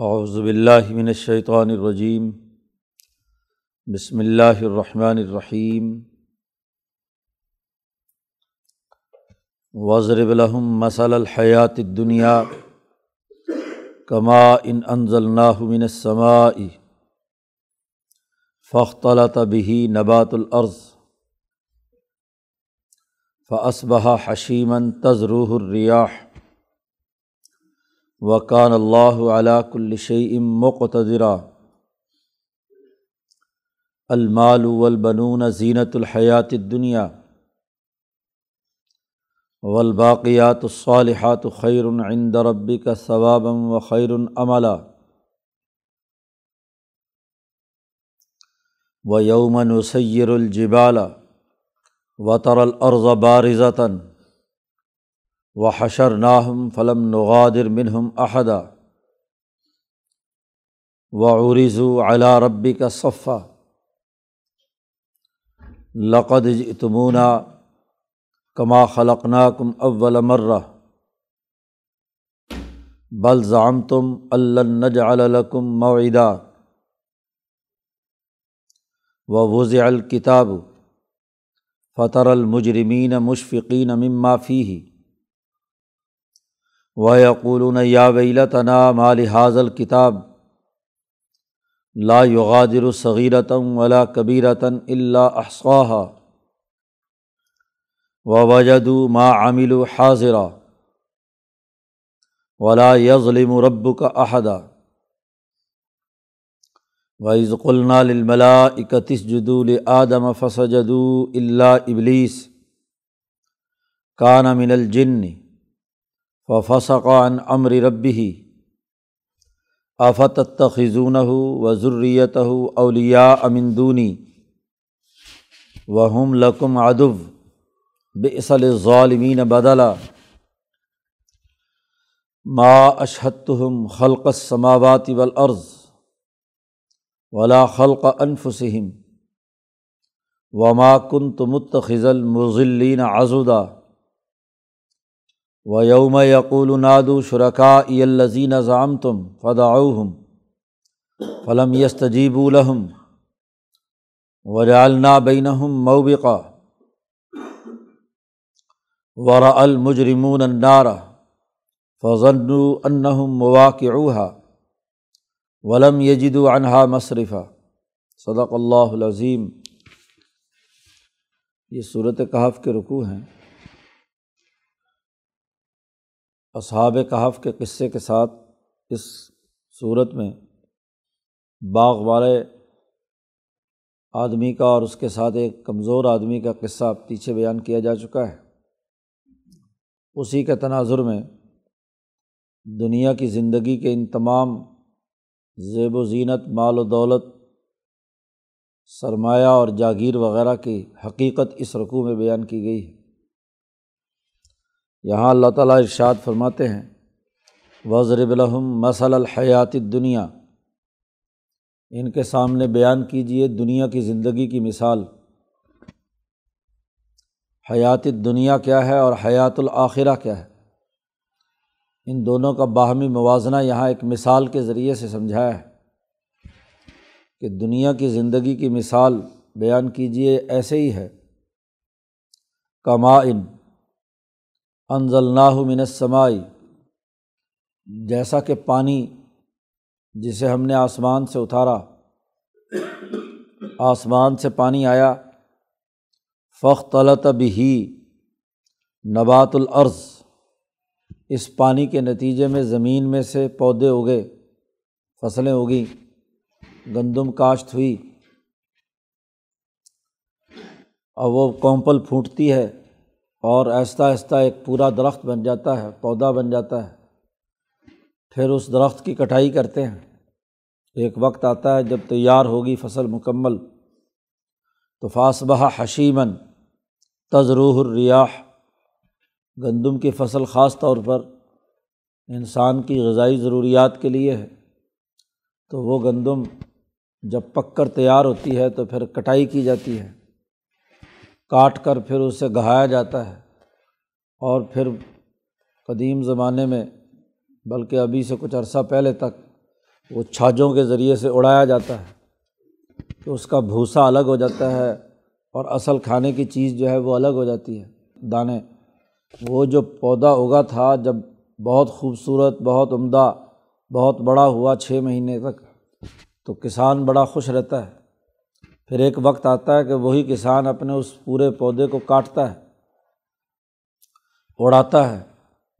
اعوذ باللہ من الشیطان الرجیم، بسم اللہ الرحمن الرحیم۔ وضرب لهم مثل الحیات الدنیا کما ان انزلناه من السماء فاختلط به نبات الارض فاصبح حشیما تزروه الریاح۔ وکان اللہ علا کل شعیم مقتدرا۔ المال والبنون زینت الحیات دنیا والباقیات الصالحات خیر عند ربک ثوابا و خیر عملا۔ و یومن نسیر الجبال وطر الارض بارزتاً۔ و حشر ناہم فلم نغادر منہم احدا و عریضو علا ربی کا صفہ لقد اتمونا کما خلقنا کم اول مرہ بل ضام تم النج الکم معیدہ و وض الکتاب فطر المجرمین مشفقین مما فی و یقولون یا ویلتنا مال حاضل کتاب لا یغادر صغیرتم ولا کبیرتاً اللہ احسواہ و وجد ما عامل حاضرہ ولا یظلم رب کا احدہ وعز قلنا للملا اکتس جدول آدم فسجدو اللہ ابلیس کان من الجن و فسقان امر ربی آفت تخذون و ضروریت اولیا امندونی وہم لکم ادب بصل ظالمین بدلا، ما اشحتہم خلق السماوات والارض ولا خلق انفسہم، وما کنت متخذ المضلین عزدا و یوم یقول نادو شرکا الزین ضام تم فداؤہم فلم یستجیب الحم وجالنا بینہم موبقہ ورا المجرمون النار فضن انہم مواقعوہا ولم یجد عنہا مصرفہ صدق اللہ العظیم۔ یہ صورت کہف کے رکوع ہیں۔ اصحاب کہف کے قصے کے ساتھ اس صورت میں باغ والے آدمی کا اور اس کے ساتھ ایک کمزور آدمی کا قصہ پیچھے بیان کیا جا چکا ہے۔ اسی کے تناظر میں دنیا کی زندگی کے ان تمام زیب و زینت، مال و دولت، سرمایہ اور جاگیر وغیرہ کی حقیقت اس رقوع میں بیان کی گئی ہے۔ یہاں اللہ تعالیٰ ارشاد فرماتے ہیں وضرب الحم مسل الحیات دنیا ان کے سامنے بیان کیجیے دنیا کی زندگی کی مثال۔ حیات دنیا کیا ہے اور حیات الآخرہ کیا ہے۔ ان دونوں کا باہمی موازنہ یہاں ایک مثال کے ذریعے سے سمجھایا ہے۔ کہ دنیا کی زندگی کی مثال بیان کیجیے ایسے ہی ہے۔ کما ان انضل من سمائی جیسا کہ پانی جسے ہم نے آسمان سے اتارا، آسمان سے پانی آیا فخ بھی نبات العرض اس پانی کے نتیجے میں زمین میں سے پودے اگے، فصلیں اگیں، گندم کاشت ہوئی اور وہ کومپل پھوٹتی ہے۔ اور آہستہ آہستہ ایک پورا درخت بن جاتا ہے، پودا بن جاتا ہے۔ پھر اس درخت کی کٹائی کرتے ہیں۔ ایک وقت آتا ہے جب تیار ہوگی فصل مکمل۔ تو فاصبہ حشیمن تزروح الریاح۔ گندم کی فصل خاص طور پر انسان کی غذائی ضروریات کے لیے ہے۔ تو وہ گندم جب پک کر تیار ہوتی ہے تو پھر کٹائی کی جاتی ہے۔ کاٹ کر پھر اسے گہایا جاتا ہے۔ اور پھر قدیم زمانے میں، بلکہ ابھی سے کچھ عرصہ پہلے تک، وہ چھاجوں کے ذریعے سے اڑایا جاتا ہے تو اس کا بھوسا الگ ہو جاتا ہے اور اصل کھانے کی چیز جو ہے وہ الگ ہو جاتی ہے۔ دانے، وہ جو پودا اگا تھا جب بہت خوبصورت، بہت عمدہ، بہت بڑا ہوا چھ مہینے تک، تو کسان بڑا خوش رہتا ہے۔ پھر ایک وقت آتا ہے کہ وہی کسان اپنے اس پورے پودے کو کاٹتا ہے اڑاتا ہے،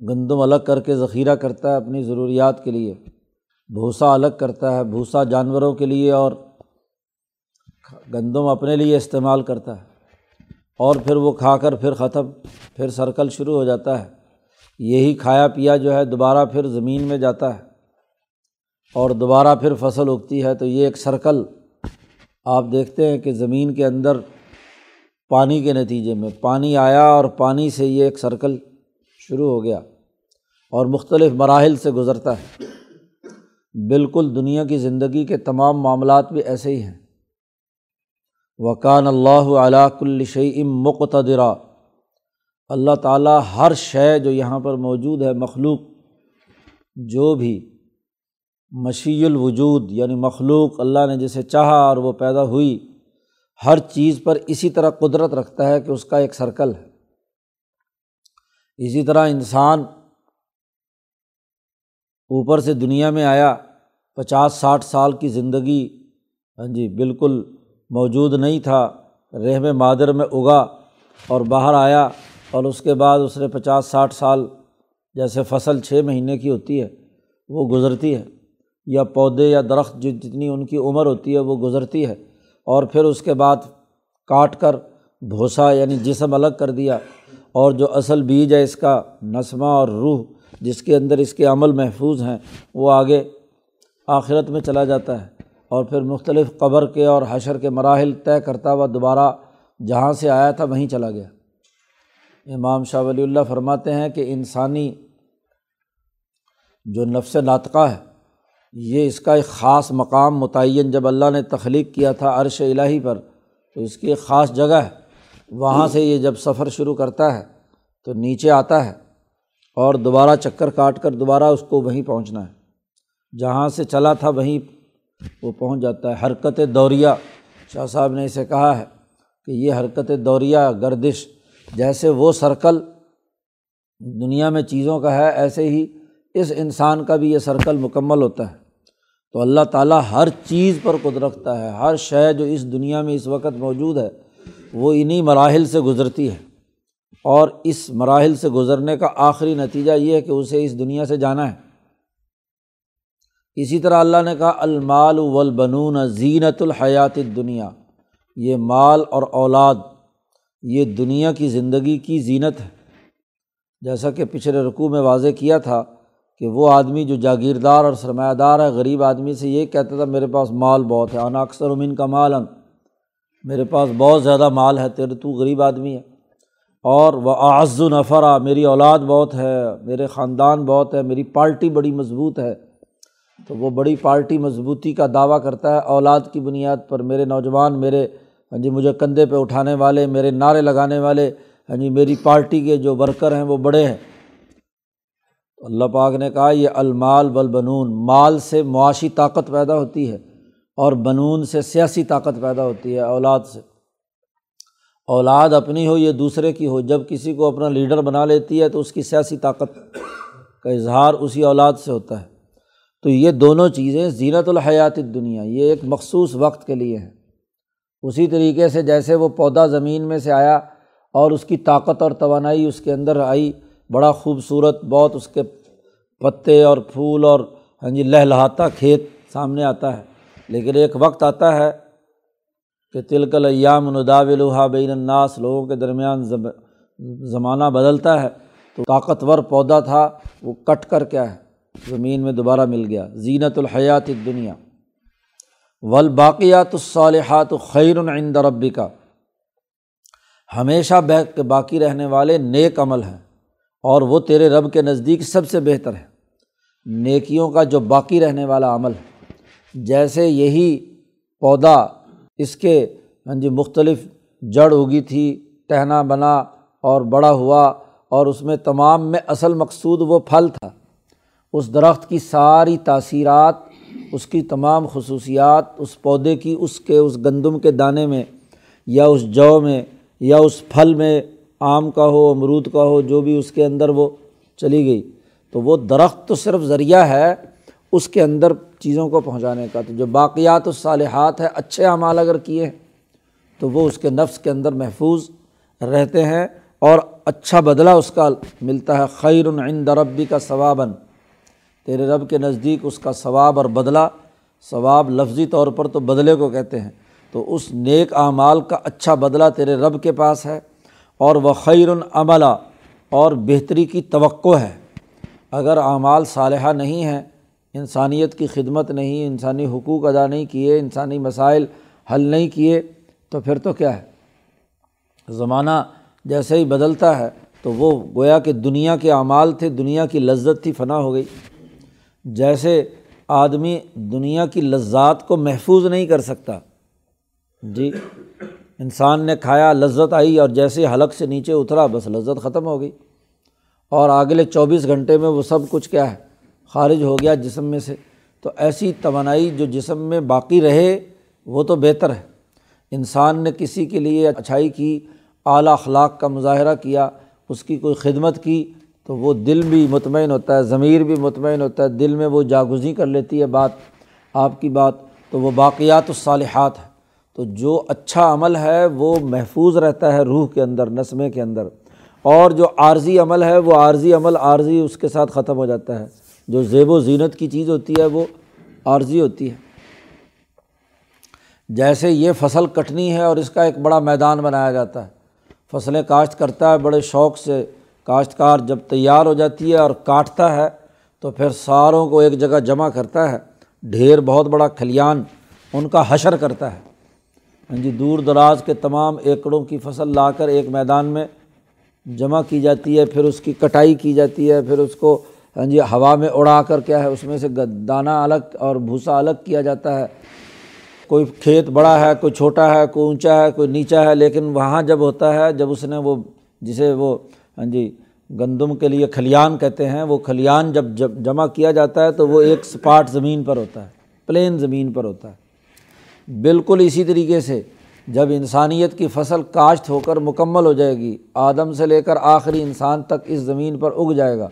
گندم الگ کر کے ذخیرہ کرتا ہے اپنی ضروریات کے لیے، بھوسا الگ کرتا ہے، بھوسا جانوروں کے لیے اور گندم اپنے لیے استعمال کرتا ہے۔ اور پھر وہ کھا کر پھر ختم، پھر سرکل شروع ہو جاتا ہے۔ یہی کھایا پیا جو ہے دوبارہ پھر زمین میں جاتا ہے اور دوبارہ پھر فصل اگتی ہے، تو یہ ایک سرکل آپ دیکھتے ہیں کہ زمین کے اندر پانی کے نتیجے میں پانی آیا اور پانی سے یہ ایک سرکل شروع ہو گیا اور مختلف مراحل سے گزرتا ہے۔ بالکل دنیا کی زندگی کے تمام معاملات بھی ایسے ہی ہیں۔ وکان اللہ علاق الشعیم مقتدرہ اللہ تعالیٰ ہر شے جو یہاں پر موجود ہے، مخلوق، جو بھی مشی الوجود یعنی مخلوق، اللہ نے جسے چاہا اور وہ پیدا ہوئی، ہر چیز پر اسی طرح قدرت رکھتا ہے کہ اس کا ایک سرکل ہے۔ اسی طرح انسان اوپر سے دنیا میں آیا، پچاس ساٹھ سال کی زندگی ہاں جی بالکل موجود نہیں تھا رحم مادر میں اگا اور باہر آیا اور اس کے بعد اس نے پچاس ساٹھ سال جیسے فصل چھ مہینے کی ہوتی ہے، وہ گزرتی ہے۔ یا پودے یا درخت جو جتنی ان کی عمر ہوتی ہے وہ گزرتی ہے اور پھر اس کے بعد کاٹ کر بھوسا یعنی جسم الگ کر دیا اور جو اصل بیج ہے اس کا نسمہ اور روح جس کے اندر اس کے عمل محفوظ ہیں وہ آگے آخرت میں چلا جاتا ہے اور پھر مختلف قبر کے اور حشر کے مراحل طے کرتا ہوا دوبارہ جہاں سے آیا تھا وہیں چلا گیا۔ امام شاہ ولی اللہ فرماتے ہیں کہ انسانی جو نفس ناطقہ ہے یہ اس کا ایک خاص مقام متعین جب اللہ نے تخلیق کیا تھا عرش الٰہی پر، تو اس کی ایک خاص جگہ ہے۔ وہاں سے یہ جب سفر شروع کرتا ہے، تو نیچے آتا ہے اور دوبارہ چکر کاٹ کر دوبارہ اس کو وہیں پہنچنا ہے۔ جہاں سے چلا تھا وہیں وہ پہنچ جاتا ہے۔ حرکت دوریہ، شاہ صاحب نے اسے کہا ہے کہ یہ حرکت دوریہ، گردش، جیسے وہ سرکل دنیا میں چیزوں کا ہے، ایسے ہی اس انسان کا بھی یہ سرکل مکمل ہوتا ہے۔ تو اللہ تعالیٰ ہر چیز پر قدرتتا ہے۔ ہر شے جو اس دنیا میں اس وقت موجود ہے، وہ انہیں مراحل سے گزرتی ہے۔ اور اس مراحل سے گزرنے کا آخری نتیجہ یہ ہے کہ اسے اس دنیا سے جانا ہے۔ اسی طرح اللہ نے کہا، المال والبنون زینت الحیات دنیا یہ مال اور اولاد، یہ دنیا کی زندگی کی زینت ہے۔ جیسا کہ پچھلے رقوع میں واضح کیا تھا کہ وہ آدمی جو جاگیردار اور سرمایہ دار ہے، غریب آدمی سے یہ کہتا تھا، میرے پاس مال بہت ہے۔ انا اکثر امین کا مال ان میرے پاس بہت زیادہ مال ہے، تیرے تو غریب آدمی ہے۔ اور وہ اعز و نفرا، میری اولاد بہت ہے، میرے خاندان بہت ہے، میری پارٹی بڑی مضبوط ہے۔ تو وہ بڑی پارٹی مضبوطی کا دعویٰ کرتا ہے اولاد کی بنیاد پر۔ میرے نوجوان، میرے ہاں جی مجھے کندھے پہ اٹھانے والے، میرے نعرے لگانے والے ہاں جی میری پارٹی کے جو ورکر ہیں، وہ بڑے ہیں۔ اللہ پاک نے کہا یہ المال بلبنون مال سے معاشی طاقت پیدا ہوتی ہے اور بنون سے سیاسی طاقت پیدا ہوتی ہے اولاد سے۔ اولاد اپنی ہو یا دوسرے کی ہو، جب کسی کو اپنا لیڈر بنا لیتی ہے تو اس کی سیاسی طاقت کا اظہار اسی اولاد سے ہوتا ہے۔ تو یہ دونوں چیزیں زینت الحیات دنیا یہ ایک مخصوص وقت کے لیے ہیں۔ اسی طریقے سے جیسے وہ پودا زمین میں سے آیا اور اس کی طاقت اور توانائی اس کے اندر آئی بڑا خوبصورت، بہت اس کے پتے اور پھول اور ہاں جی لہلہاتا کھیت سامنے آتا ہے۔ لیکن ایک وقت آتا ہے کہ تلکل ایام نداولحا بین الناس، لوگوں کے درمیان زمانہ بدلتا ہے۔ تو طاقتور پودا تھا، وہ کٹ کر کیا ہے زمین میں دوبارہ مل گیا۔ زینت الحیات دنیا ولباقیات الصالحات خیر عند ربی کا ہمیشہ باقی رہنے والے نیک عمل ہیں۔ اور وہ تیرے رب کے نزدیک سب سے بہتر ہے۔ نیکیوں کا جو باقی رہنے والا عمل ہے۔ جیسے یہی پودا اس کے ہاں جی مختلف جڑ اگی تھی، ٹہنا بنا اور بڑا ہوا، اور اس میں تمام میں اصل مقصود وہ پھل تھا۔ اس درخت کی ساری تاثیرات، اس کی تمام خصوصیات، اس پودے کی، اس کے، اس گندم کے دانے میں یا اس جو میں یا اس پھل میں آم کا ہو، امرود کا ہو، جو بھی اس کے اندر وہ چلی گئی۔ تو وہ درخت تو صرف ذریعہ ہے اس کے اندر چیزوں کو پہنچانے کا۔ تو جو باقیات الصالحات ہے اچھے اعمال اگر کیے ہیں، تو وہ اس کے نفس کے اندر محفوظ رہتے ہیں اور اچھا بدلہ اس کا ملتا ہے۔ خیر عند ربی کا ثواباً۔ تیرے رب کے نزدیک اس کا ثواب اور بدلہ، ثواب لفظی طور پر تو بدلے کو کہتے ہیں۔ تو اس نیک اعمال کا اچھا بدلہ تیرے رب کے پاس ہے۔ اور وہ خیر عملہ اور بہتری کی توقع ہے۔ اگر اعمال صالحہ نہیں ہیں، انسانیت کی خدمت نہیں، انسانی حقوق ادا نہیں کیے، انسانی مسائل حل نہیں کیے، تو پھر تو کیا ہے؟ زمانہ جیسے ہی بدلتا ہے تو وہ گویا کہ دنیا کے اعمال تھے، دنیا کی لذت تھی، فنا ہو گئی۔ جیسے آدمی دنیا کی لذات کو محفوظ نہیں کر سکتا۔ جی۔ انسان نے کھایا، لذت آئی اور جیسے حلق سے نیچے اترا، بس لذت ختم ہو گئی۔ اور اگلے چوبیس گھنٹے میں وہ سب کچھ کیا ہے؟ خارج ہو گیا جسم میں سے۔ تو ایسی توانائی جو جسم میں باقی رہے، وہ تو بہتر ہے۔ انسان نے کسی کے لیے اچھائی کی، اعلیٰ اخلاق کا مظاہرہ کیا، اس کی کوئی خدمت کی، تو وہ دل بھی مطمئن ہوتا ہے، ضمیر بھی مطمئن ہوتا ہے، دل میں وہ جاگزی کر لیتی ہے بات، آپ کی بات، تو وہ باقیات الصالحات ہے تو جو اچھا عمل ہے وہ محفوظ رہتا ہے روح کے اندر، نسمے کے اندر۔ اور جو عارضی عمل ہے وہ عارضی عمل، عارضی اس کے ساتھ ختم ہو جاتا ہے۔ جو زیب و زینت کی چیز ہوتی ہے وہ عارضی ہوتی ہے۔ جیسے یہ فصل کٹنی ہے اور اس کا ایک بڑا میدان بنایا جاتا ہے۔ فصلیں کاشت کرتا ہے، بڑے شوق سے کاشتکار جب تیار ہو جاتی ہے اور کاٹتا ہے تو پھر ساروں کو ایک جگہ جمع کرتا ہے۔ ڈھیر بہت بڑا کھلیان ان کا حشر کرتا ہے۔ ہاں جی دور دراز کے تمام ایکڑوں کی فصل لا کر ایک میدان میں جمع کی جاتی ہے، پھر اس کی کٹائی کی جاتی ہے، پھر اس کو ہاں جی ہوا میں اڑا کر کیا ہے، اس میں سے دانہ الگ اور بھوسا الگ کیا جاتا ہے۔ کوئی کھیت بڑا ہے، کوئی چھوٹا ہے، کوئی اونچا ہے، کوئی نیچا ہے، لیکن وہاں جب ہوتا ہے، جب اس نے وہ، جسے وہ ہاں جی گندم کے لیے کھلیان کہتے ہیں، وہ کھلیان جب جب جمع کیا جاتا ہے تو وہ ایک سپاٹ زمین پر ہوتا ہے، پلین زمین پر ہوتا ہے۔ بالکل اسی طریقے سے جب انسانیت کی فصل کاشت ہو کر مکمل ہو جائے گی، آدم سے لے کر آخری انسان تک اس زمین پر اگ جائے گا،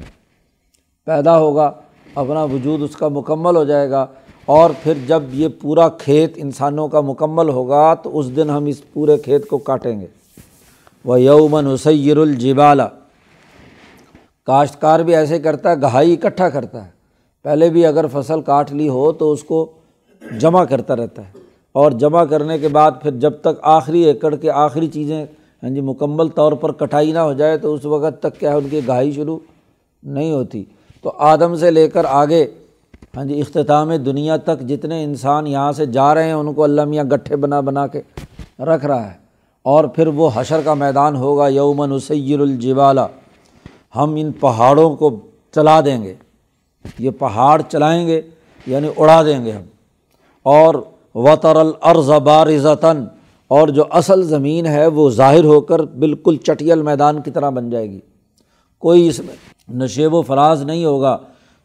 پیدا ہوگا، اپنا وجود اس کا مکمل ہو جائے گا اور پھر جب یہ پورا کھیت انسانوں کا مکمل ہوگا تو اس دن ہم اس پورے کھیت کو کاٹیں گے۔ وہ یومن حسیر الجبالا کاشتکار بھی ایسے کرتا ہے، گہائی اکٹھا کرتا ہے۔ پہلے بھی اگر فصل کاٹ لی ہو تو اس کو جمع کرتا رہتا ہے۔ اور جمع کرنے کے بعد پھر جب تک آخری ایکڑ کے آخری چیزیں ہاں جی مکمل طور پر کٹائی نہ ہو جائے تو اس وقت تک کیا ہے، ان کی گاہی شروع نہیں ہوتی۔ تو آدم سے لے کر آگے ہاں جی اختتام دنیا تک جتنے انسان یہاں سے جا رہے ہیں، ان کو اللہ میاں گٹھے بنا بنا کے رکھ رہا ہے۔ اور پھر وہ حشر کا میدان ہوگا یومن اسیر الجوالا ہم ان پہاڑوں کو چلا دیں گے۔ یہ پہاڑ چلائیں گے یعنی اڑا دیں گے ہم۔ اور وطر العرض بارزتاً اور جو اصل زمین ہے وہ ظاہر ہو کر بالکل چٹیل میدان کی طرح بن جائے گی۔ کوئی اس میں نشیب و فراز نہیں ہوگا۔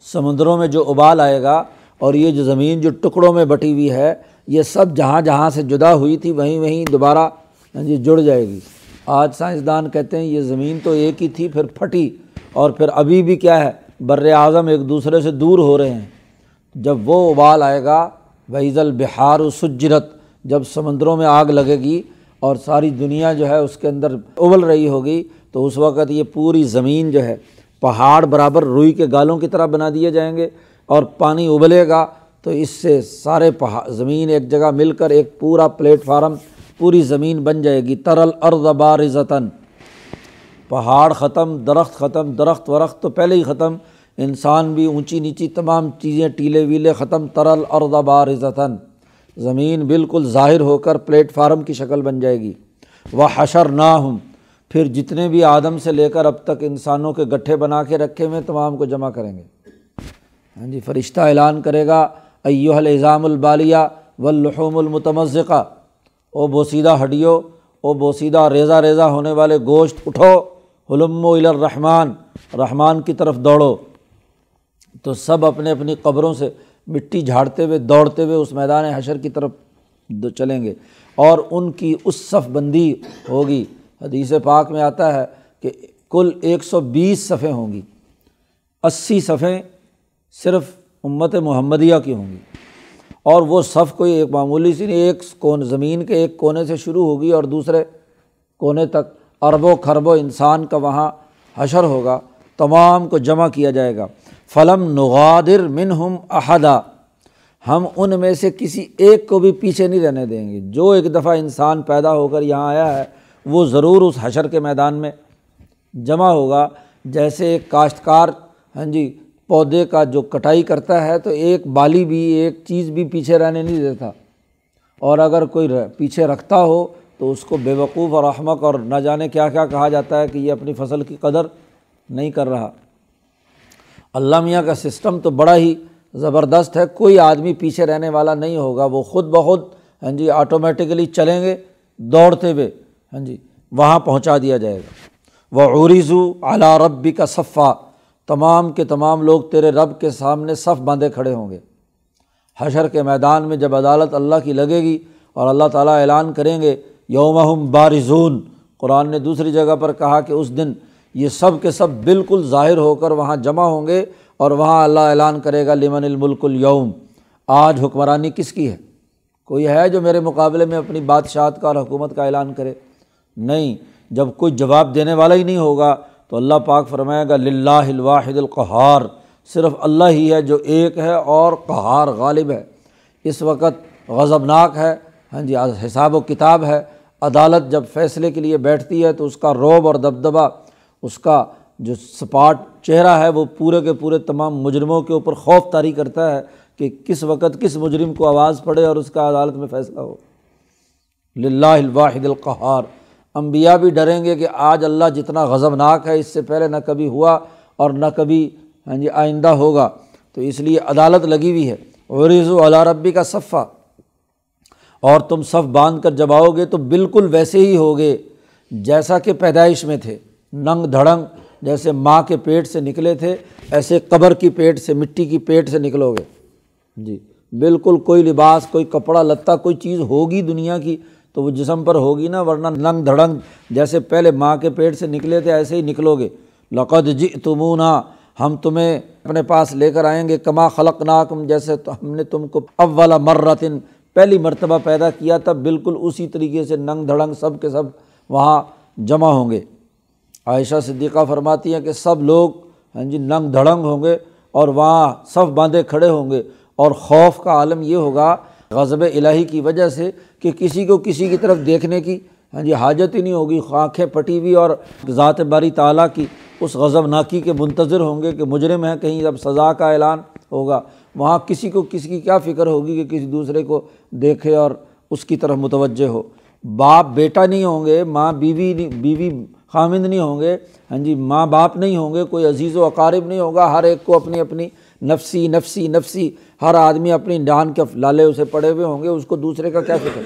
سمندروں میں جو ابال آئے گا، اور یہ جو زمین جو ٹکڑوں میں بٹی ہوئی ہے، یہ سب جہاں جہاں سے جدا ہوئی تھی، وہیں وہیں دوبارہ ہاں جی جڑ جائے گی۔ آج سائنسدان کہتے ہیں یہ زمین تو ایک ہی تھی، پھر پھٹی، اور پھر ابھی بھی کیا ہے؟ بر اعظم ایک دوسرے سے دور ہو رہے ہیں۔ جب وہ ابال آئے گا وحیض البہار و سجرت، جب سمندروں میں آگ لگے گی اور ساری دنیا جو ہے اس کے اندر ابل رہی ہوگی، تو اس وقت یہ پوری زمین جو ہے پہاڑ برابر روئی کے گالوں کی طرح بنا دیے جائیں گے اور پانی ابلے گا۔ تو اس سے سارے پہاڑ زمین ایک جگہ مل کر ایک پورا پلیٹ فارم پوری زمین بن جائے گی۔ ترل ارد بارزتاً۔ پہاڑ ختم، درخت ختم، درخت ورخت تو پہلے ہی ختم۔ انسان بھی اونچی نیچی تمام چیزیں ٹیلے ویلے ختم ترل اور دبار عزتاً زمین بالکل ظاہر ہو کر پلیٹ فارم کی شکل بن جائے گی۔ وہ حشر نہ ہوں پھر جتنے بھی آدم سے لے کر اب تک انسانوں کے گٹھے بنا کے رکھے ہوئے تمام کو جمع کریں گے۔ ہاں جی فرشتہ اعلان کرے گا ایو الزام البالیہ و الحوم المتمزقہ۔ او بوسیدہ ہڈیو، او بوسیدہ ریزہ ریزہ ہونے والے گوشت، اٹھو حلم الرحمٰن۔ رحمان کی طرف دوڑو۔ تو سب اپنے اپنی قبروں سے مٹی جھاڑتے ہوئے دوڑتے ہوئے اس میدان حشر کی طرف چلیں گے۔ اور ان کی اس صف بندی ہوگی، حدیث پاک میں آتا ہے کہ کل ایک سو بیس صفیں ہوں گی۔ اسی صفیں صرف امت محمدیہ کی ہوں گی۔ اور وہ صف کوئی ایک معمولی سی نہیں، ایک کون زمین کے ایک کونے سے شروع ہوگی اور دوسرے کونے تک اربوں خربوں انسان کا وہاں حشر ہوگا، تمام کو جمع کیا جائے گا۔ فلم نغادر من ہم احدہ ہم ان میں سے کسی ایک کو بھی پیچھے نہیں رہنے دیں گے۔ جو ایک دفعہ انسان پیدا ہو کر یہاں آیا ہے، وہ ضرور اس حشر کے میدان میں جمع ہوگا۔ جیسے ایک کاشتکار ہاں جی پودے کا جو کٹائی کرتا ہے، تو ایک بالی بھی، ایک چیز بھی پیچھے رہنے نہیں دیتا۔ اور اگر کوئی پیچھے رکھتا ہو، تو اس کو بے وقوف اور احمق اور نہ جانے کیا کیا کہا جاتا ہے کہ یہ اپنی فصل کی قدر نہیں کر رہا۔ اللہ میاں کا سسٹم تو بڑا ہی زبردست ہے، کوئی آدمی پیچھے رہنے والا نہیں ہوگا، وہ خود بخود ہاں جی آٹومیٹکلی چلیں گے دوڑتے ہوئے ہاں جی وہاں پہنچا دیا جائے گا۔ وہ عریضو اعلیٰ ربی کا صفہ تمام کے تمام لوگ تیرے رب کے سامنے صف باندھے کھڑے ہوں گے۔ حشر کے میدان میں جب عدالت اللہ کی لگے گی اور اللہ تعالیٰ اعلان کریں گے یوم بارزون۔ قرآن نے دوسری جگہ پر کہا کہ اس دن یہ سب کے سب بالکل ظاہر ہو کر وہاں جمع ہوں گے اور وہاں اللہ اعلان کرے گا لمن الملک الوم آج حکمرانی کس کی ہے؟ کوئی ہے جو میرے مقابلے میں اپنی بادشاہت کا اور حکومت کا اعلان کرے؟ نہیں، جب کوئی جواب دینے والا ہی نہیں ہوگا تو اللہ پاک فرمائے گا، للہ الواحد القہار۔ صرف اللہ ہی ہے جو ایک ہے اور قہار غالب ہے۔ اس وقت غضبناک ہے ہاں جی حساب و کتاب ہے۔ عدالت جب فیصلے کے لیے بیٹھتی ہے تو اس کا روب اور دبدبہ اس کا جو سپاٹ چہرہ ہے وہ پورے کے پورے تمام مجرموں کے اوپر خوف طاری کرتا ہے کہ کس وقت کس مجرم کو آواز پڑے اور اس کا عدالت میں فیصلہ ہو۔ للہ الواحد القہار۔ امبیا بھی ڈریں گے کہ آج اللہ جتنا غضبناک ہے، اس سے پہلے نہ کبھی ہوا اور نہ کبھی ہاں جی آئندہ ہوگا۔ تو اس لیے عدالت لگی ہوئی ہے۔ عریض و علا ربی کا صفہ اور تم صف باندھ کر جب آؤ گے تو بالکل ویسے ہی ہوگے، جیسا کہ پیدائش میں تھے۔ ننگ دھڑنگ، جیسے ماں کے پیٹ سے نکلے تھے، ایسے قبر کی پیٹ سے، مٹی کی پیٹ سے نکلو گے۔ جی بالکل کوئی لباس، کوئی کپڑا لتا کوئی چیز ہوگی دنیا کی تو وہ جسم پر ہوگی نا، ورنہ ننگ دھڑنگ، جیسے پہلے ماں کے پیٹ سے نکلے تھے، ایسے ہی نکلو گے۔ لقد جی تمونا ہم تمہیں اپنے پاس لے کر آئیں گے، کما خلق ناکم جیسے تو ہم نے تم کو اول مرتن، پہلی مرتبہ پیدا کیا تھا، بالکل اسی طریقے سے ننگ دھڑنگ سب کے سب وہاں جمع ہوں گے۔ عائشہ صدیقہ فرماتی ہیں کہ سب لوگ ہاں جی ننگ دھڑنگ ہوں گے اور وہاں صف باندھے کھڑے ہوں گے اور خوف کا عالم یہ ہوگا غضب الہی کی وجہ سے کہ کسی کو کسی کی طرف دیکھنے کی ہاں جی حاجت ہی نہیں ہوگی، آنکھیں پٹی ہوئی اور ذات باری تعلیٰ کی اس غضب ناکی کے منتظر ہوں گے کہ مجرم ہیں، کہیں اب سزا کا اعلان ہوگا۔ وہاں کسی کو کسی کی کیا فکر ہوگی کہ کسی دوسرے کو دیکھے اور اس کی طرف متوجہ ہو۔ باپ بیٹا نہیں ہوں گے، ماں بیوی نہیں، بیوی خامند نہیں ہوں گے۔ ہاں جی ماں باپ نہیں ہوں گے، کوئی عزیز و اقارب نہیں ہوگا، ہر ایک کو اپنی اپنی نفسی نفسی نفسی، ہر آدمی اپنی ڈان کے لالے اسے پڑے ہوئے ہوں گے، اس کو دوسرے کا کیا فکر؟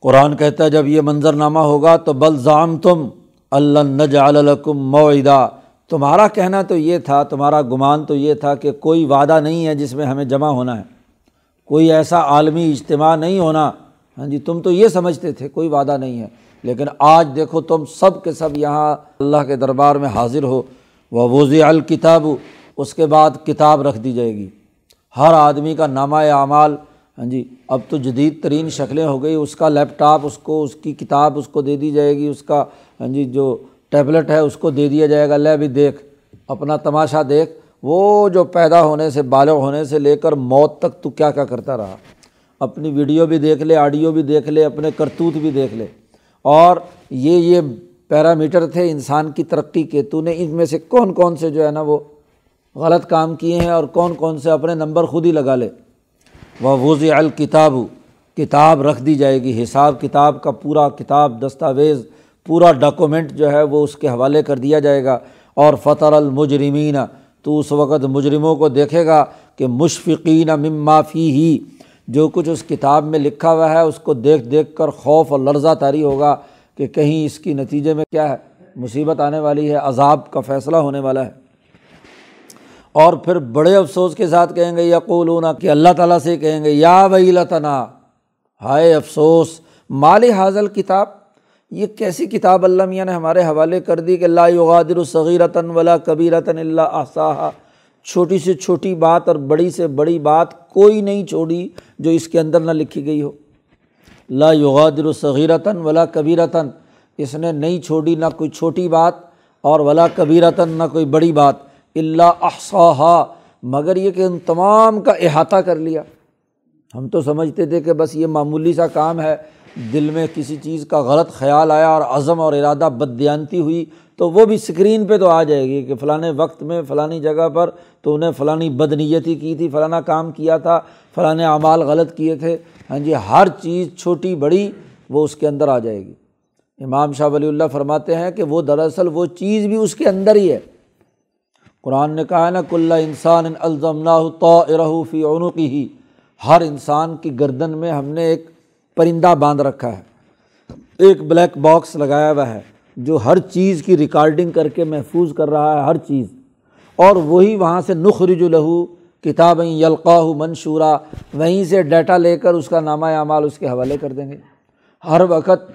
قرآن کہتا ہے، جب یہ منظرنامہ ہوگا تو بلزام تم اللہ نج الکم معدہ تمہارا کہنا تو یہ تھا، تمہارا گمان تو یہ تھا کہ کوئی وعدہ نہیں ہے جس میں ہمیں جمع ہونا ہے۔ کوئی ایسا عالمی اجتماع نہیں ہونا۔ ہاں جی تم تو یہ سمجھتے تھے، کوئی وعدہ نہیں ہے۔ لیکن آج دیکھو تم سب کے سب یہاں اللہ کے دربار میں حاضر ہو وہ وضع الکتاب اس کے بعد کتاب رکھ دی جائے گی۔ ہر آدمی کا نامہ اعمال ہاں جی اب تو جدید ترین شکلیں ہو گئی، اس کا لیپ ٹاپ، اس کو، اس کی کتاب اس کو دے دی جائے گی، اس کا ہاں جی جو ٹیبلٹ ہے اس کو دے دیا جائے گا، لے بھی دیکھ، اپنا تماشا دیکھ۔ وہ جو پیدا ہونے سے، بالغ ہونے سے لے کر موت تک تو کیا کیا کرتا رہا۔ اپنی ویڈیو بھی دیکھ لے، آڈیو بھی دیکھ لے، اپنے کرتوت بھی دیکھ لے۔ اور یہ یہ پیرامیٹر تھے انسان کی ترقی کے۔ تو نے ان میں سے کون کون سے جو ہے نا وہ غلط کام کیے ہیں اور کون کون سے اپنے نمبر خود ہی لگا لے۔ وہ وض الکتاب، کتاب رکھ دی جائے گی۔ حساب کتاب کا پورا کتاب، دستاویز، پورا ڈاکومنٹ جو ہے وہ اس کے حوالے کر دیا جائے گا۔ اور فطر المجرمین، تو اس وقت مجرموں کو دیکھے گا کہ مشفقین ممافی ہی جو کچھ اس کتاب میں لکھا ہوا ہے، اس کو دیکھ دیکھ کر خوف اور لرزہ طاری ہوگا کہ کہیں اس کی نتیجے میں کیا ہے؟ مصیبت آنے والی ہے، عذاب کا فیصلہ ہونے والا ہے۔ اور پھر بڑے افسوس کے ساتھ کہیں گے، یقولون، کہ اللہ تعالیٰ سے کہیں گے، یا بھائی لتنا ہائے افسوس، مال حاضل کتاب، یہ کیسی کتاب اللہ میاں نے ہمارے حوالے کر دی کہ اللہ یغادر صغیرتاً ولا کبیرتاً اللہ احسا چھوٹی سے چھوٹی بات اور بڑی سے بڑی بات کوئی نہیں چھوڑی جو اس کے اندر نہ لکھی گئی ہو۔ لا یغادر صغیرتاً ولا کبیرتاً، اس نے نہیں چھوڑی نہ کوئی چھوٹی بات اور ولا کبیرتاً نہ کوئی بڑی بات اللہ احسا مگر یہ کہ ان تمام کا احاطہ کر لیا۔ ہم تو سمجھتے تھے کہ بس یہ معمولی سا کام ہے دل میں کسی چیز کا غلط خیال آیا اور عزم اور ارادہ بددیانتی ہوئی، تو وہ بھی اسکرین پہ تو آ جائے گی کہ فلاں وقت میں، فلانی جگہ پر تو انہیں فلانی بدنیتی کی تھی، فلانا کام کیا تھا فلاں اعمال غلط کیے تھے۔ ہاں جی ہر چیز چھوٹی بڑی وہ اس کے اندر آ جائے گی۔ امام شاہ ولی اللہ فرماتے ہیں کہ وہ دراصل وہ چیز بھی اس کے اندر ہی ہے۔ قرآن نے کہا ہے نا کلّہ انسان الزم تو فی عنقی ہی ہر انسان کی گردن میں ہم نے ایک پرندہ باندھ رکھا ہے۔ ایک بلیک باکس لگایا ہوا ہے جو ہر چیز کی ریکارڈنگ کر کے محفوظ کر رہا ہے، ہر چیز۔ اور وہی وہاں سے نخرج لہو، کتابیں یلقاہ منشورہ وہیں سے ڈیٹا لے کر اس کا نامہ اعمال اس کے حوالے کر دیں گے۔ ہر وقت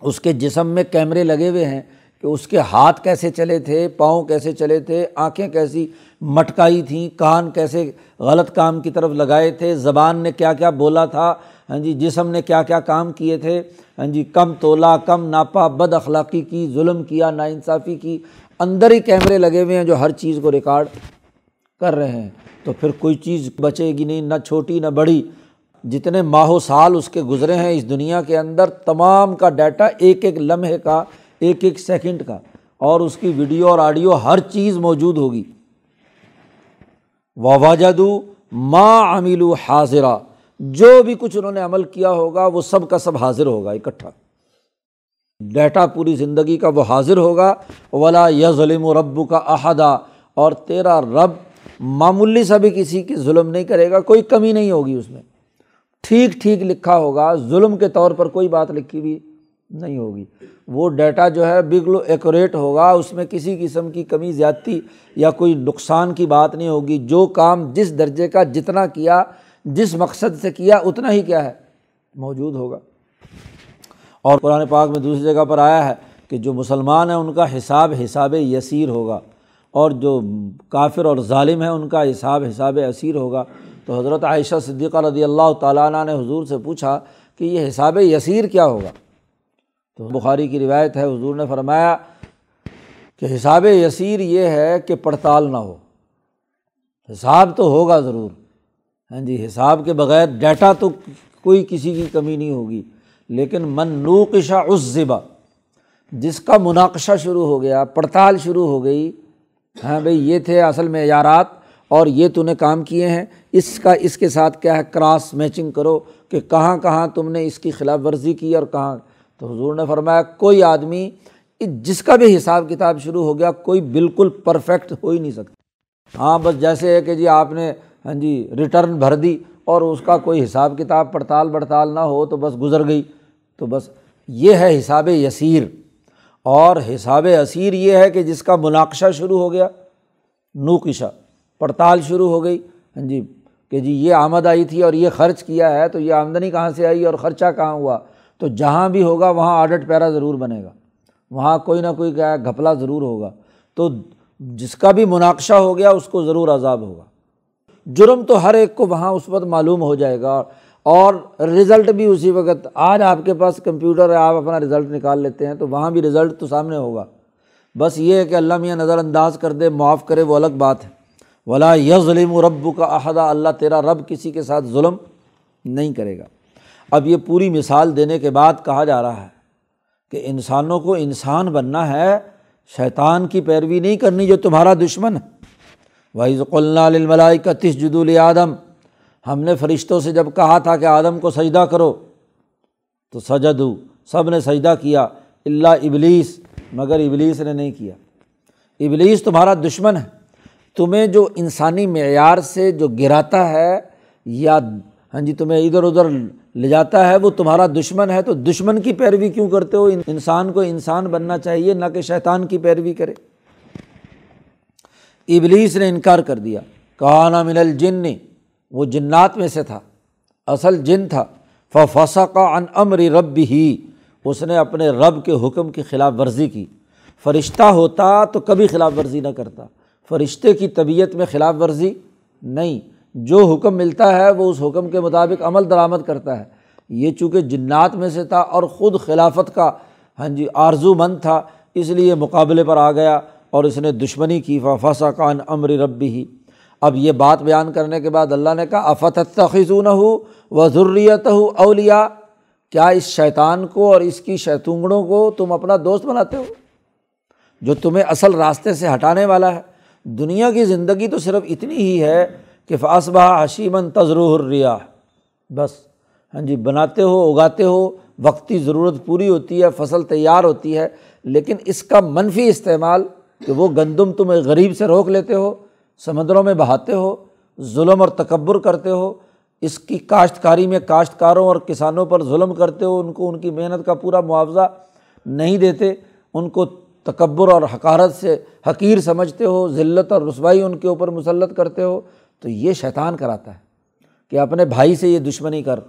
اس کے جسم میں کیمرے لگے ہوئے ہیں کہ اس کے ہاتھ کیسے چلے تھے، پاؤں کیسے چلے تھے، آنکھیں کیسی مٹکائی تھیں، کان کیسے غلط کام کی طرف لگائے تھے، زبان نے کیا کیا بولا تھا ہاں جی جسم نے کیا کیا کام کیے تھے؟ ہاں جی کم تولا، کم ناپا، بد اخلاقی کی، ظلم کیا، ناانصافی کی، اندر ہی کیمرے لگے ہوئے ہیں جو ہر چیز کو ریکارڈ کر رہے ہیں۔ تو پھر کوئی چیز بچے گی نہیں، نہ چھوٹی نہ بڑی۔ جتنے ماہو سال اس کے گزرے ہیں اس دنیا کے اندر، تمام کا ڈیٹا ایک ایک لمحے کا، ایک ایک سیکنڈ کا۔ اور اس کی ویڈیو اور آڈیو ہر چیز موجود ہوگی۔ واہ واجدو ماں امل حاضرہ جو بھی کچھ انہوں نے عمل کیا ہوگا، وہ سب کا سب حاضر ہوگا اکٹھا۔ ڈیٹا پوری زندگی کا وہ حاضر ہوگا۔ ولا یا ظلم و رب کا احدہ اور تیرا رب معمولی سا بھی کسی کی ظلم نہیں کرے گا، کوئی کمی نہیں ہوگی اس میں۔ ٹھیک ٹھیک لکھا ہوگا، ظلم کے طور پر کوئی بات لکھی بھی نہیں ہوگی۔ وہ ڈیٹا جو ہے بگلو ایکوریٹ ہوگا، اس میں کسی قسم کی کمی زیادتی یا کوئی نقصان کی بات نہیں ہوگی۔ جو کام جس درجے کا جتنا کیا جس مقصد سے کیا اتنا ہی کیا ہے، موجود ہوگا۔ اور قرآن پاک میں دوسری جگہ پر آیا ہے کہ جو مسلمان ہیں، ان کا حساب حساب یسیر ہوگا۔ اور جو کافر اور ظالم ہیں، ان کا حساب حساب اسیر ہوگا۔ تو حضرت عائشہ صدیقہ رضی اللہ تعالیٰ عنہ نے حضور سے پوچھا کہ یہ حساب یسیر کیا ہوگا؟ تو بخاری کی روایت ہے، حضور نے فرمایا کہ حساب یسیر یہ ہے کہ پڑتال نہ ہو۔ حساب تو ہوگا ضرور۔ ہاں جی حساب کے بغیر ڈیٹا تو کوئی کسی کی کمی نہیں ہوگی۔ لیکن من نوقشہ اس ذبا جس کا مناقشہ شروع ہو گیا، پڑتال شروع ہو گئی ہاں بھائی، یہ تھے اصل میں اور یہ تو نے کام کیے ہیں۔ اس کا، اس کے ساتھ کیا ہے؟ کراس میچنگ کرو کہ کہاں کہاں تم نے اس کی خلاف ورزی کی اور کہاں۔ تو حضور نے فرمایا، کوئی آدمی جس کا بھی حساب کتاب شروع ہو گیا، کوئی بالکل پرفیکٹ ہو ہی نہیں سکتا۔ ہاں بس جیسے ہے کہ جی آپ نے ہاں جی ریٹرن بھر دی اور اس کا کوئی حساب کتاب پڑتال پڑتال نہ ہو تو بس گزر گئی۔ تو بس یہ ہے حساب یسیر۔ اور حساب اسیر یہ ہے کہ جس کا مناقشہ شروع ہو گیا نوکشا پڑتال شروع ہو گئی۔ ہاں جی کہ جی یہ آمد آئی تھی اور یہ خرچ کیا ہے تو یہ آمدنی کہاں سے آئی اور خرچہ کہاں ہوا؟ تو جہاں بھی ہوگا وہاں آڈٹ پیرا ضرور بنے گا۔ وہاں کوئی نہ کوئی کیا گھپلا ضرور ہوگا۔ تو جس کا بھی مناقشہ ہو گیا، اس کو ضرور عذاب ہوگا۔ جرم تو ہر ایک کو وہاں اس وقت معلوم ہو جائے گا اور رزلٹ بھی اسی وقت، آج آپ کے پاس کمپیوٹر ہے، آپ اپنا رزلٹ نکال لیتے ہیں تو وہاں بھی رزلٹ تو سامنے ہوگا۔ بس یہ ہے کہ اللہ میاں نظر انداز کر دے، معاف کرے، وہ الگ بات ہے۔ ولا یظلم ظلم و رب کا عہدہ اللہ تیرا رب کسی کے ساتھ ظلم نہیں کرے گا۔ اب یہ پوری مثال دینے کے بعد کہا جا رہا ہے کہ انسانوں کو انسان بننا ہے، شیطان کی پیروی نہیں کرنی جو تمہارا دشمن ہے۔ واحض الملائی کا تس جد آدم ہم نے فرشتوں سے جب کہا تھا کہ آدم کو سجدہ کرو، تو سجد ہو سب نے سجدہ کیا اللہ ابلیس، مگر ابلیس نے نہیں کیا۔ ابلیس تمہارا دشمن ہے۔ تمہیں جو انسانی معیار سے جو گراتا ہے یا ہاں جی تمہیں ادھر ادھر لے جاتا ہے، وہ تمہارا دشمن ہے۔ تو دشمن کی پیروی کیوں کرتے ہو؟ انسان کو انسان بننا چاہیے، نہ کہ شیطان کی پیروی کرے۔ ابلیس نے انکار کر دیا۔ کہانا من الجن، وہ جنات میں سے تھا، اصل جن تھا۔ فسا کا ان امر رب ہی اس نے اپنے رب کے حکم کی خلاف ورزی کی۔ فرشتہ ہوتا تو کبھی خلاف ورزی نہ کرتا۔ فرشتے کی طبیعت میں خلاف ورزی نہیں۔ جو حکم ملتا ہے، وہ اس حکم کے مطابق عمل درآمد کرتا ہے۔ یہ چونکہ جنات میں سے تھا اور خود خلافت کا ہاں جی آرزو مند تھا، اس لیے مقابلے پر آ گیا۔ اور اس نے دشمنی کی فاسا کان امر ربی ہی اب یہ بات بیان کرنے کے بعد اللہ نے کہا افتت خزون ہو و ضروریت ہو اولیا کیا اس شیطان کو اور اس کی شیتونگڑوں کو تم اپنا دوست بناتے ہو؟ جو تمہیں اصل راستے سے ہٹانے والا ہے۔ دنیا کی زندگی تو صرف اتنی ہی ہے کہ فاسبہ حشیمن تجرو الریا بس۔ ہاں جی بناتے ہو، اگاتے ہو، وقتی ضرورت پوری ہوتی ہے، فصل تیار ہوتی ہے، لیکن اس کا منفی استعمال کہ وہ گندم تم غریب سے روک لیتے ہو، سمندروں میں بہاتے ہو، ظلم اور تکبر کرتے ہو، اس کی کاشتکاری میں کاشتکاروں اور کسانوں پر ظلم کرتے ہو، ان کو ان کی محنت کا پورا معاوضہ نہیں دیتے، ان کو تکبر اور حکارت سے حقیر سمجھتے ہو، ذلت اور رسوائی ان کے اوپر مسلط کرتے ہو، تو یہ شیطان کراتا ہے کہ اپنے بھائی سے یہ دشمنی کر،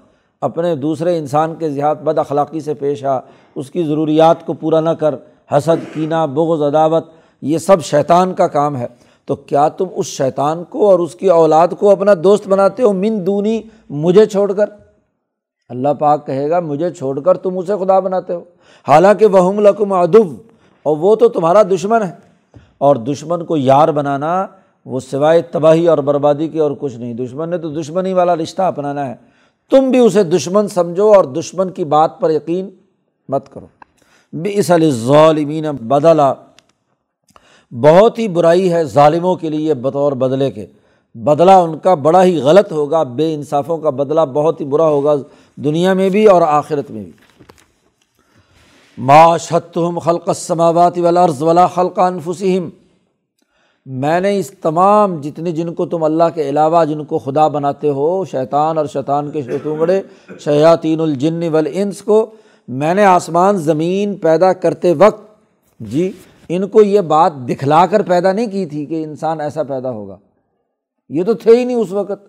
اپنے دوسرے انسان کے ذہات بد اخلاقی سے پیش آ، اس کی ضروریات کو پورا نہ کر، حسد، کینہ، بغض، عداوت یہ سب شیطان کا کام ہے۔ تو کیا تم اس شیطان کو اور اس کی اولاد کو اپنا دوست بناتے ہو من دونی مجھے چھوڑ کر؟ اللہ پاک کہے گا، مجھے چھوڑ کر تم اسے خدا بناتے ہو۔ حالانکہ وہ لکم ادب اور وہ تو تمہارا دشمن ہے۔ اور دشمن کو یار بنانا وہ سوائے تباہی اور بربادی کی اور کچھ نہیں۔ دشمن نے تو دشمنی والا رشتہ اپنانا ہے۔ تم بھی اسے دشمن سمجھو اور دشمن کی بات پر یقین مت کرو۔ اس ظالمین بدلا۔ بہت ہی برائی ہے ظالموں کے لیے بطور بدلے کے۔ بدلہ ان کا بڑا ہی غلط ہوگا، بے انصافوں کا بدلہ بہت ہی برا ہوگا دنیا میں بھی اور آخرت میں بھی۔ معاشتم خلق سماوات والارض ولا خلق انفسہم میں نے اس تمام جتنے جن کو تم اللہ کے علاوہ جن کو خدا بناتے ہو، شیطان اور شیطان کے شیطونگڑے شیاطین الجن والانس کو میں نے آسمان، زمین پیدا کرتے وقت جی ان کو یہ بات دکھلا کر پیدا نہیں کی تھی کہ انسان ایسا پیدا ہوگا۔ یہ تو تھے ہی نہیں اس وقت۔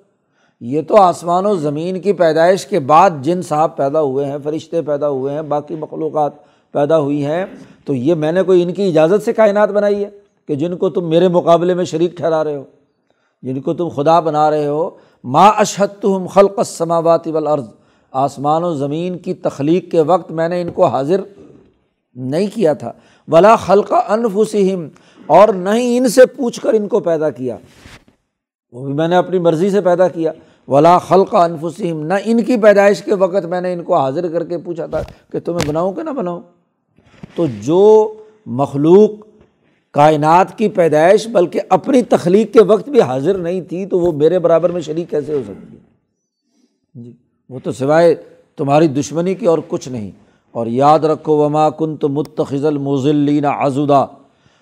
یہ تو آسمان و زمین کی پیدائش کے بعد جن صاحب پیدا ہوئے ہیں، فرشتے پیدا ہوئے ہیں، باقی مخلوقات پیدا ہوئی ہیں۔ تو یہ میں نے کوئی ان کی اجازت سے کائنات بنائی ہے کہ جن کو تم میرے مقابلے میں شریک ٹھہرا رہے ہو، جن کو تم خدا بنا رہے ہو۔ ما اشحت ہم خلق سماواتی والارض۔ آسمان و زمین کی تخلیق کے وقت میں نے ان کو حاضر نہیں کیا تھا۔ ولا خلق انفسم اور نہ ہی ان سے پوچھ کر ان کو پیدا کیا۔ وہ بھی میں نے اپنی مرضی سے پیدا کیا۔ ولا خلق انفسم نہ ان کی پیدائش کے وقت میں نے ان کو حاضر کر کے پوچھا تھا کہ تمہیں بناؤں کہ نہ بناؤں۔ تو جو مخلوق کائنات کی پیدائش بلکہ اپنی تخلیق کے وقت بھی حاضر نہیں تھی تو وہ میرے برابر میں شریک کیسے ہو سکتی ہے؟ جی وہ تو سوائے تمہاری دشمنی کی اور کچھ نہیں۔ اور یاد رکھو، وما کن تو متخذ المزلین آزودہ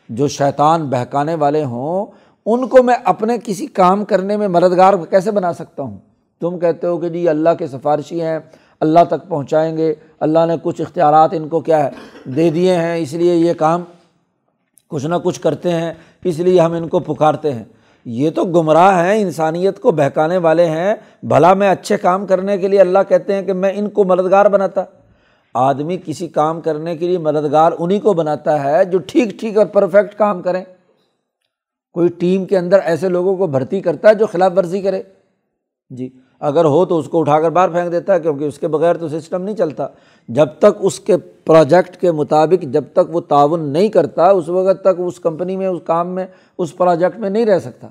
جو شیطان بہکانے والے ہوں، ان کو میں اپنے کسی کام کرنے میں مددگار کیسے بنا سکتا ہوں؟ تم کہتے ہو کہ جی اللہ کے سفارشی ہیں، اللہ تک پہنچائیں گے، اللہ نے کچھ اختیارات ان کو کیا ہے، دے دیے ہیں، اس لیے یہ کام کچھ نہ کچھ کرتے ہیں، اس لیے ہم ان کو پکارتے ہیں۔ یہ تو گمراہ ہیں، انسانیت کو بہکانے والے ہیں، بھلا میں اچھے کام کرنے کے لیے اللہ کہتے ہیں کہ میں ان کو مددگار بناتا۔ آدمی کسی کام کرنے کے لیے مددگار انہیں کو بناتا ہے جو ٹھیک ٹھیک اور پرفیکٹ کام کریں۔ کوئی ٹیم کے اندر ایسے لوگوں کو بھرتی کرتا ہے جو خلاف ورزی کرے۔ جی اگر ہو تو اس کو اٹھا کر باہر پھینک دیتا ہے کیونکہ اس کے بغیر تو سسٹم نہیں چلتا۔ جب تک اس کے پروجیکٹ کے مطابق جب تک وہ تعاون نہیں کرتا، اس وقت تک اس کمپنی میں، اس کام میں، اس پروجیکٹ میں نہیں رہ سکتا۔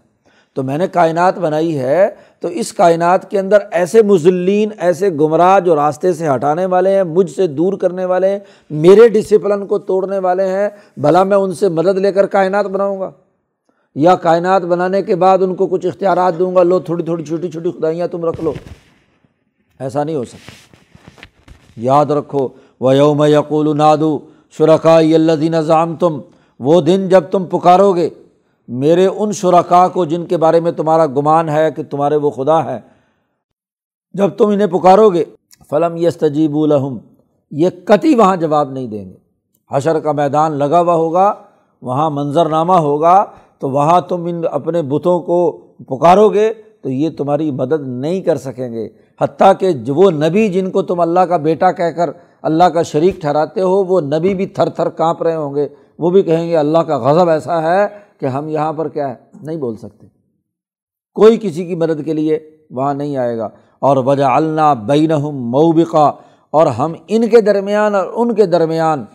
تو میں نے کائنات بنائی ہے تو اس کائنات کے اندر ایسے مزلین ایسے گمراہ جو راستے سے ہٹانے والے ہیں، مجھ سے دور کرنے والے ہیں، میرے ڈسپلن کو توڑنے والے ہیں، بھلا میں ان سے مدد لے کر کائنات بناؤں گا۔ یا کائنات بنانے کے بعد ان کو کچھ اختیارات دوں گا، لو تھوڑی تھوڑی چھوٹی چھوٹی خدائیاں تم رکھ لو۔ ایسا نہیں ہو سکتا۔ یاد رکھو و یوم یقول نادو شرکا اللہ دین تم وہ دن جب تم پکارو گے میرے ان شرکا کو جن کے بارے میں تمہارا گمان ہے کہ تمہارے وہ خدا ہے جب تم انہیں پکارو گے، فلم یس تجیب الحم یہ کتی وہاں جواب نہیں دیں گے۔ حشر کا میدان لگا ہوا ہوگا، وہاں منظر نامہ ہوگا، تو وہاں تم ان اپنے بتوں کو پکارو گے، تو یہ تمہاری مدد نہیں کر سکیں گے۔ حتیٰ کہ وہ نبی جن کو تم اللہ کا بیٹا کہہ کر اللہ کا شریک ٹھہراتے ہو، وہ نبی بھی تھر تھر کانپ رہے ہوں گے۔ وہ بھی کہیں گے، اللہ کا غضب ایسا ہے کہ ہم یہاں پر کیا ہے؟ نہیں بول سکتے۔ کوئی کسی کی مدد کے لیے وہاں نہیں آئے گا۔ اور وجہ اللہ بین موبقہ اور ہم ان کے درمیان اور ان کے درمیان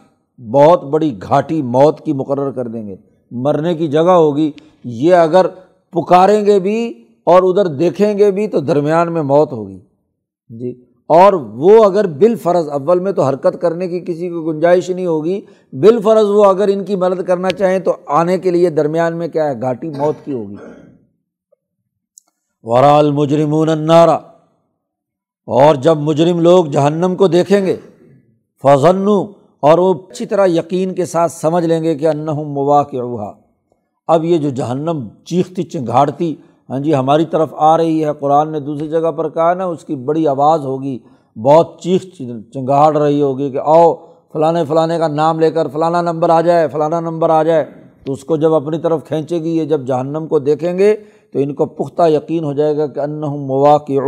بہت بڑی گھاٹی موت کی مقرر کر دیں گے۔ مرنے کی جگہ ہوگی۔ یہ اگر پکاریں گے بھی اور ادھر دیکھیں گے بھی تو درمیان میں موت ہوگی۔ جی۔ اور وہ اگر بال فرض اول میں تو حرکت کرنے کی کسی کو گنجائش نہیں ہوگی بال فرض وہ اگر ان کی مدد کرنا چاہیں تو آنے کے لیے درمیان میں کیا ہے، گھاٹی موت کی ہوگی۔ ورال مجرمون انارا اور جب مجرم لوگ جہنم کو دیکھیں گے فضن اور وہ اچھی طرح یقین کے ساتھ سمجھ لیں گے کہ انہم موا کے اب یہ جو جہنم چیختی، چنگھاڑتی ہاں جی ہماری طرف آ رہی ہے۔ قرآن نے دوسری جگہ پر کہا نا، اس کی بڑی آواز ہوگی، بہت چیخ چنگاڑ رہی ہوگی کہ آؤ فلاں فلاں کا نام لے کر فلانا نمبر آ جائے، فلانا نمبر آ جائے۔ تو اس کو جب اپنی طرف کھینچے گی، یہ جب جہنم کو دیکھیں گے، تو ان کو پختہ یقین ہو جائے گا کہ ان موا کے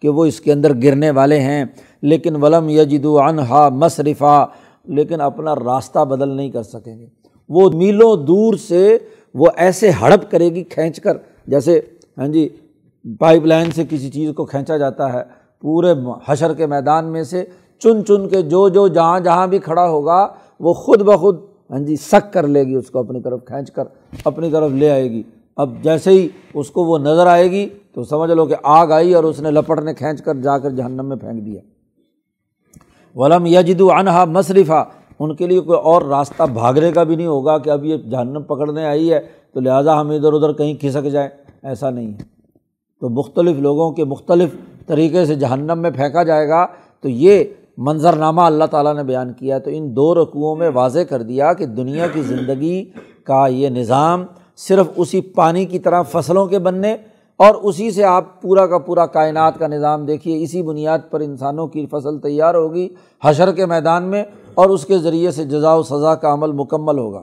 کہ وہ اس کے اندر گرنے والے ہیں۔ لیکن ولم یجد انہا مصرفہ لیکن اپنا راستہ بدل نہیں کر سکیں گے۔ وہ میلوں دور سے وہ ایسے ہڑپ کرے گی کھینچ کر۔ جیسے ہاں جی پائپ لائن سے کسی چیز کو کھینچا جاتا ہے، پورے حشر کے میدان میں سے چن چن کے جو جو جہاں جہاں بھی کھڑا ہوگا، وہ خود بخود ہاں جی سک کر لے گی، اس کو اپنی طرف کھینچ کر، اپنی طرف لے آئے گی۔ اب جیسے ہی اس کو وہ نظر آئے گی، تو سمجھ لو کہ آگ آئی اور اس نے لپٹ نے کھینچ کر جا کر جہنم میں پھینک دیا۔ ولم یجد انہا مصرفہ ان کے لیے کوئی اور راستہ بھاگنے کا بھی نہیں ہوگا کہ اب یہ جہنم پکڑنے آئی ہے۔ تو لہٰذا ہم ادھر ادھر کہیں کھسک جائیں، ایسا نہیں ہے۔ تو مختلف لوگوں کے مختلف طریقے سے جہنم میں پھینکا جائے گا۔ تو یہ منظرنامہ اللہ تعالیٰ نے بیان کیا تو ان دو رقوؤں میں واضح کر دیا کہ دنیا کی زندگی کا یہ نظام صرف اسی پانی کی طرح فصلوں کے بننے اور اسی سے آپ پورا کا پورا کائنات کا نظام دیکھیے، اسی بنیاد پر انسانوں کی فصل تیار ہوگی حشر کے میدان میں اور اس کے ذریعے سے جزا و سزا کا عمل مکمل ہوگا۔